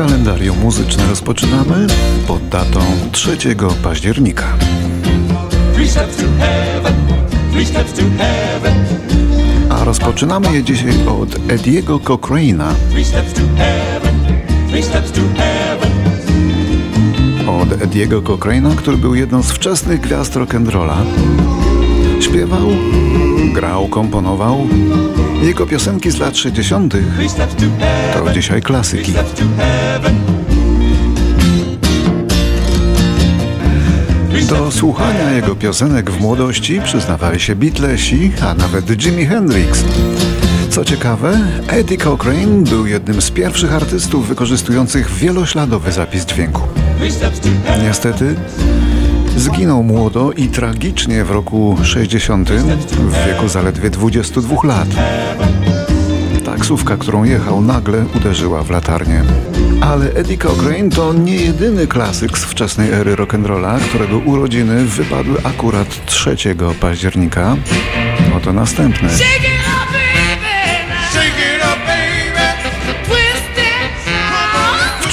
kalendarium muzyczne rozpoczynamy pod datą 3 października. A rozpoczynamy je dzisiaj od Ediego Cochrana. Od Ediego Cochrana, który był jedną z wczesnych gwiazd rock'n'rolla. Śpiewał, grał, komponował. Jego piosenki z lat 60. to dzisiaj klasyki. Do słuchania jego piosenek w młodości przyznawali się Beatlesi, a nawet Jimi Hendrix. Co ciekawe, Eddie Cochrane był jednym z pierwszych artystów wykorzystujących wielośladowy zapis dźwięku. Niestety zginął młodo i tragicznie w roku 60 w wieku zaledwie 22 lat. Taksówka, którą jechał, nagle uderzyła w latarnię. Ale Eddie Cochrane to nie jedyny klasyk z wczesnej ery rock'n'rolla, którego urodziny wypadły akurat 3 października. Oto następny.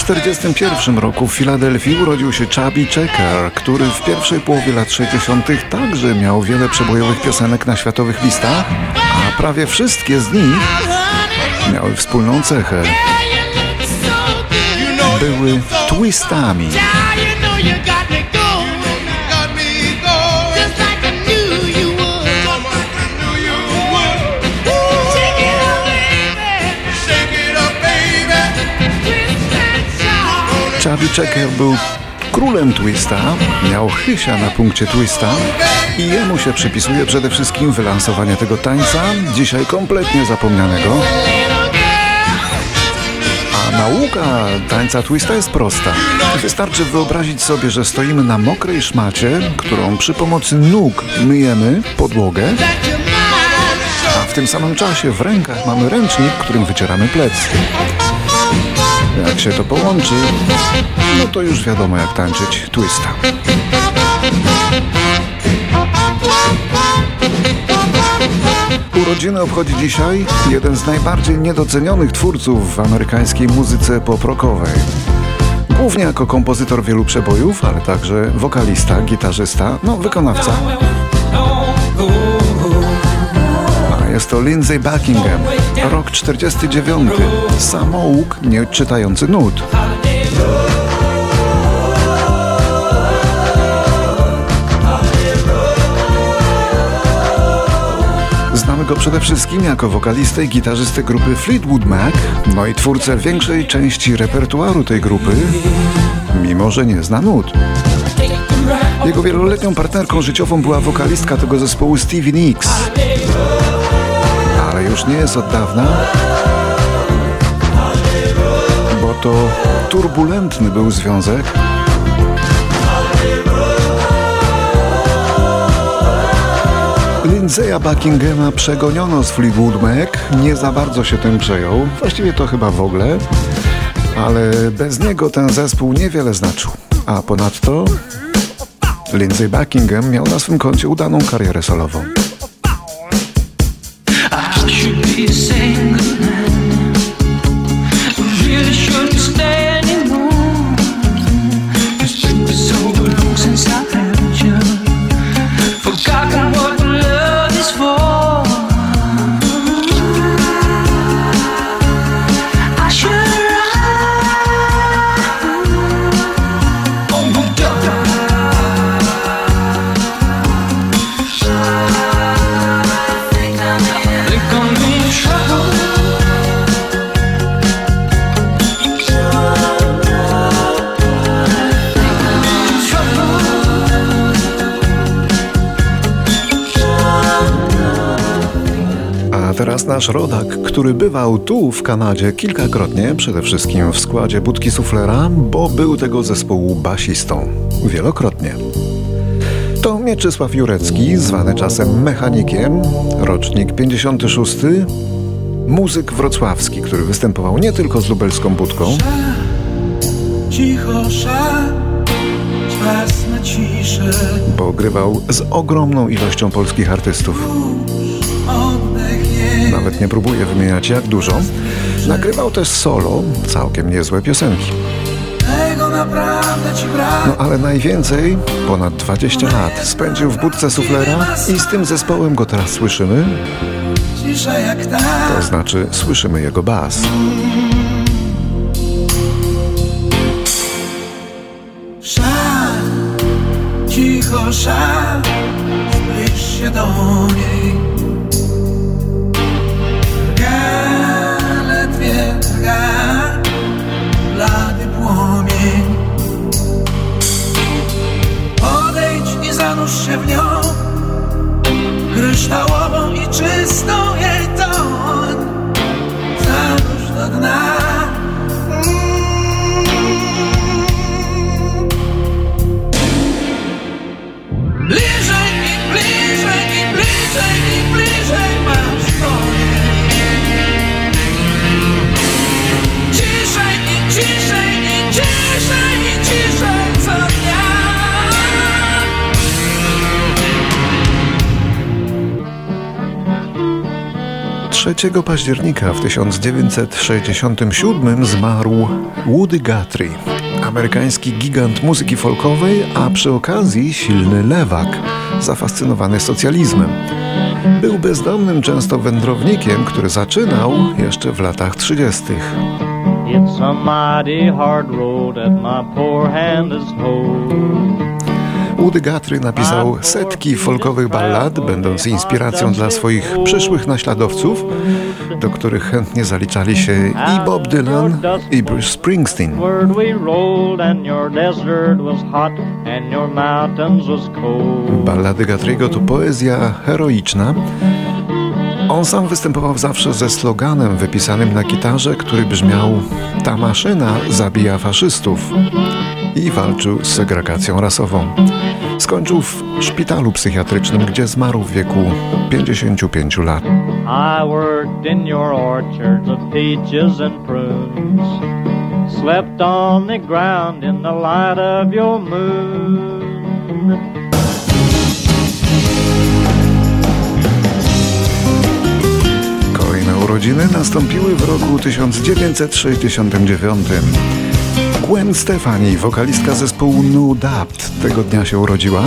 1941 roku w Filadelfii urodził się Chubby Checker, który w pierwszej połowie lat 60. także miał wiele przebojowych piosenek na światowych listach, a prawie wszystkie z nich miały wspólną cechę. Były twistami. Chubby Checker był królem twista, miał chysia na punkcie twista i jemu się przypisuje przede wszystkim wylansowanie tego tańca, dzisiaj kompletnie zapomnianego. A nauka tańca twista jest prosta. Wystarczy wyobrazić sobie, że stoimy na mokrej szmacie, którą przy pomocy nóg myjemy podłogę, a w tym samym czasie w rękach mamy ręcznik, którym wycieramy plecy. Jak się to połączy, no to już wiadomo jak tańczyć twista. Urodziny obchodzi dzisiaj jeden z najbardziej niedocenionych twórców w amerykańskiej muzyce pop-rockowej. Głównie jako kompozytor wielu przebojów, ale także wokalista, gitarzysta, no wykonawca. Jest to Lindsay Buckingham, rok 49. Samouk nie czytający nut. Znamy go przede wszystkim jako wokalistę i gitarzystę grupy Fleetwood Mac, no i twórcę większej części repertuaru tej grupy, mimo że nie zna nut. Jego wieloletnią partnerką życiową była wokalistka tego zespołu Stevie Nicks już nie jest od dawna, bo to turbulentny był związek. Lindsaya Buckinghama przegoniono z Fleetwood Mac, nie za bardzo się tym przejął, właściwie to chyba w ogóle, ale bez niego ten zespół niewiele znaczył. A ponadto Lindsay Buckingham miał na swym koncie udaną karierę solową. Nasz rodak, który bywał tu w Kanadzie kilkakrotnie, przede wszystkim w składzie Budki Suflera, bo był tego zespołu basistą. Wielokrotnie. To Mieczysław Jurecki, zwany czasem Mechanikiem, rocznik 56, muzyk wrocławski, który występował nie tylko z lubelską budką, cicho czas na ciszę, bo grywał z ogromną ilością polskich artystów nawet nie próbuję wymieniać jak dużo. Nagrywał też solo całkiem niezłe piosenki. No ale najwięcej, ponad 20 lat, spędził w budce suflera i z tym zespołem go teraz słyszymy. To znaczy słyszymy jego bas. Szal, cicho szal, zbliż się do niej. lugar. 3 października w 1967 zmarł Woody Guthrie, amerykański gigant muzyki folkowej, a przy okazji silny lewak, zafascynowany socjalizmem. Był bezdomnym często wędrownikiem, który zaczynał jeszcze w latach 30. It's a mighty hard road that my poor hand has hold. Woody Guthrie napisał setki folkowych ballad, będąc inspiracją dla swoich przyszłych naśladowców, do których chętnie zaliczali się i Bob Dylan, i Bruce Springsteen. Ballady Guthrie'ego to poezja heroiczna. On sam występował zawsze ze sloganem wypisanym na gitarze, który brzmiał Ta maszyna zabija faszystów i walczył z segregacją rasową. Skończył w szpitalu psychiatrycznym, gdzie zmarł w wieku 55 lat. I worked in your orchards of peaches and prunes. Slept on the ground in the light of your moon. Kolejne urodziny nastąpiły w roku 1969. Gwen Stefani, wokalistka zespołu No Doubt, tego dnia się urodziła.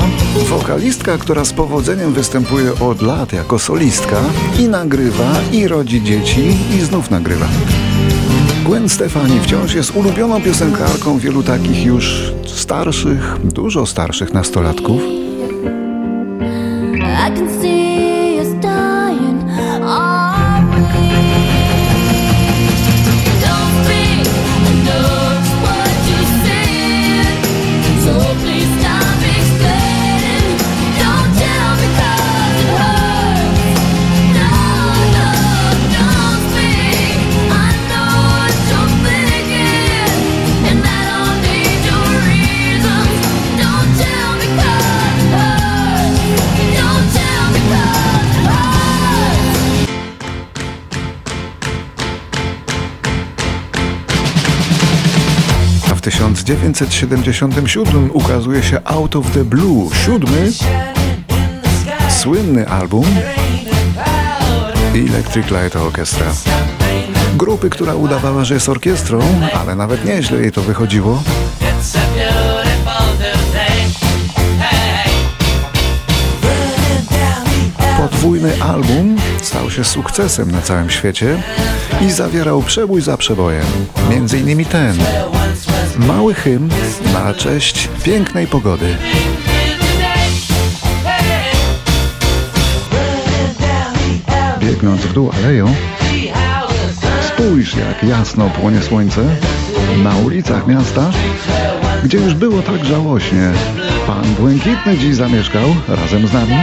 Wokalistka, która z powodzeniem występuje od lat jako solistka i nagrywa, i rodzi dzieci, i znów nagrywa. Gwen Stefani wciąż jest ulubioną piosenkarką wielu takich już starszych, dużo starszych nastolatków. I can see 1977 ukazuje się Out of the Blue, siódmy, słynny album Electric Light Orchestra. Grupy, która udawała, że jest orkiestrą, ale nawet nieźle jej to wychodziło. Podwójny album stał się sukcesem na całym świecie i zawierał przebój za przebojem. Między innymi ten, mały hymn na cześć pięknej pogody. Biegnąc w dół aleją, spójrz jak jasno płonie słońce na ulicach miasta, gdzie już było tak żałośnie. Pan Błękitny dziś zamieszkał razem z nami.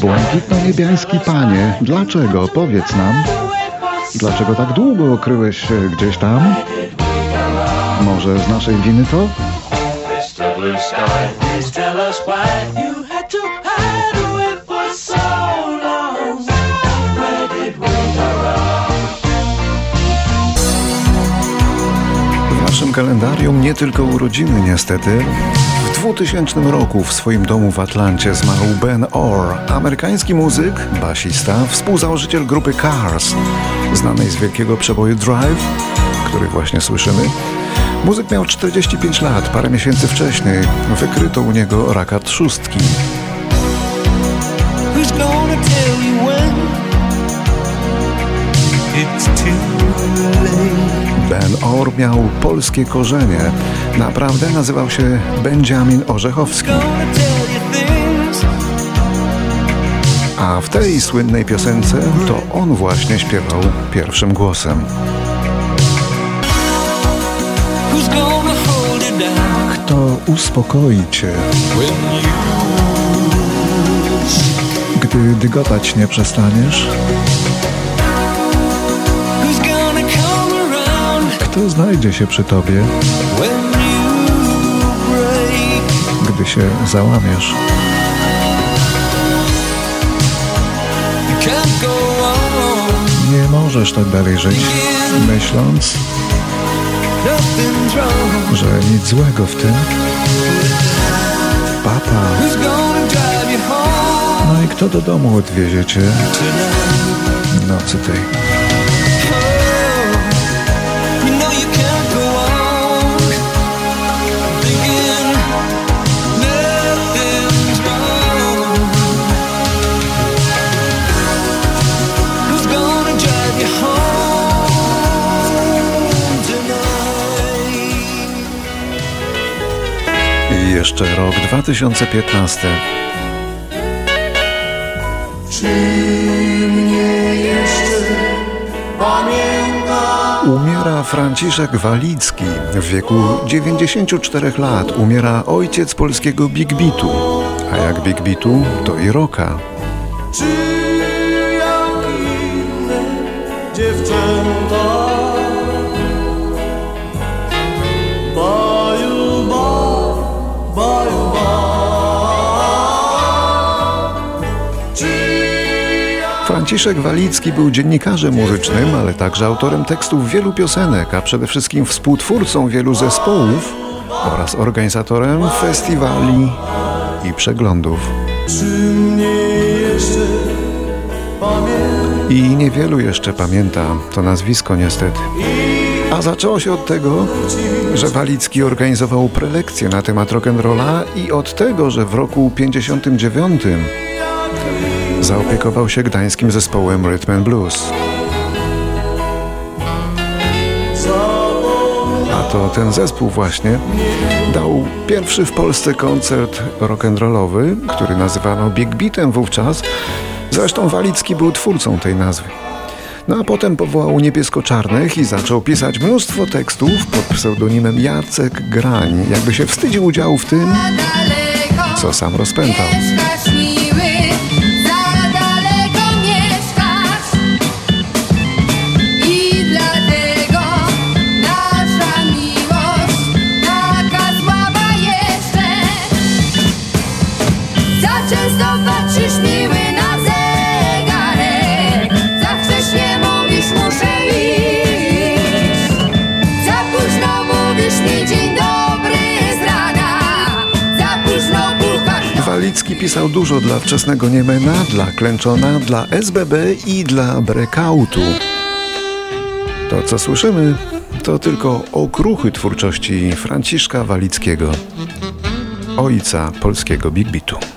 Błękitno-niebiański panie, dlaczego? Powiedz nam. Dlaczego tak długo kryłeś się gdzieś tam? Może z naszej winy to? W naszym kalendarium nie tylko urodziny niestety. W 2000 roku w swoim domu w Atlancie zmarł Ben Orr, amerykański muzyk, basista, współzałożyciel grupy Cars, znanej z wielkiego przeboju Drive, który właśnie słyszymy. Muzyk miał 45 lat, parę miesięcy wcześniej wykryto u niego raka trzustki. Ben Orr miał polskie korzenie. Naprawdę nazywał się Benjamin Orzechowski. A w tej słynnej piosence to on właśnie śpiewał pierwszym głosem. Kto uspokoi cię, gdy dygotać nie przestaniesz? Kto znajdzie się przy tobie, gdy się załamiesz? Nie możesz tak dalej żyć, myśląc, że nic złego w tym. Papa, no i kto do domu odwiezie cię nocy tej? Jeszcze rok 2015. Umiera Franciszek Walicki. W wieku 94 lat umiera ojciec polskiego Big Beatu. A jak Big Beatu, to i rocka. Czy jak inne dziewczęta Franciszek Walicki był dziennikarzem muzycznym, ale także autorem tekstów wielu piosenek, a przede wszystkim współtwórcą wielu zespołów oraz organizatorem festiwali i przeglądów. I niewielu jeszcze pamięta to nazwisko niestety. A zaczęło się od tego, że Walicki organizował prelekcje na temat rock'n'rolla i od tego, że w roku 59 zaopiekował się gdańskim zespołem Rhythm and Blues. A to ten zespół właśnie dał pierwszy w Polsce koncert rock'n'rollowy, który nazywano Big Beatem wówczas. Zresztą Walicki był twórcą tej nazwy. No a potem powołał Niebiesko-Czarnych i zaczął pisać mnóstwo tekstów pod pseudonimem Jacek Grań, jakby się wstydził udziału w tym, co sam rozpętał. Pisał dużo dla wczesnego Niemena, dla Klęczona, dla SBB i dla Breakoutu. To, co słyszymy, to tylko okruchy twórczości Franciszka Walickiego, ojca polskiego Big Beatu.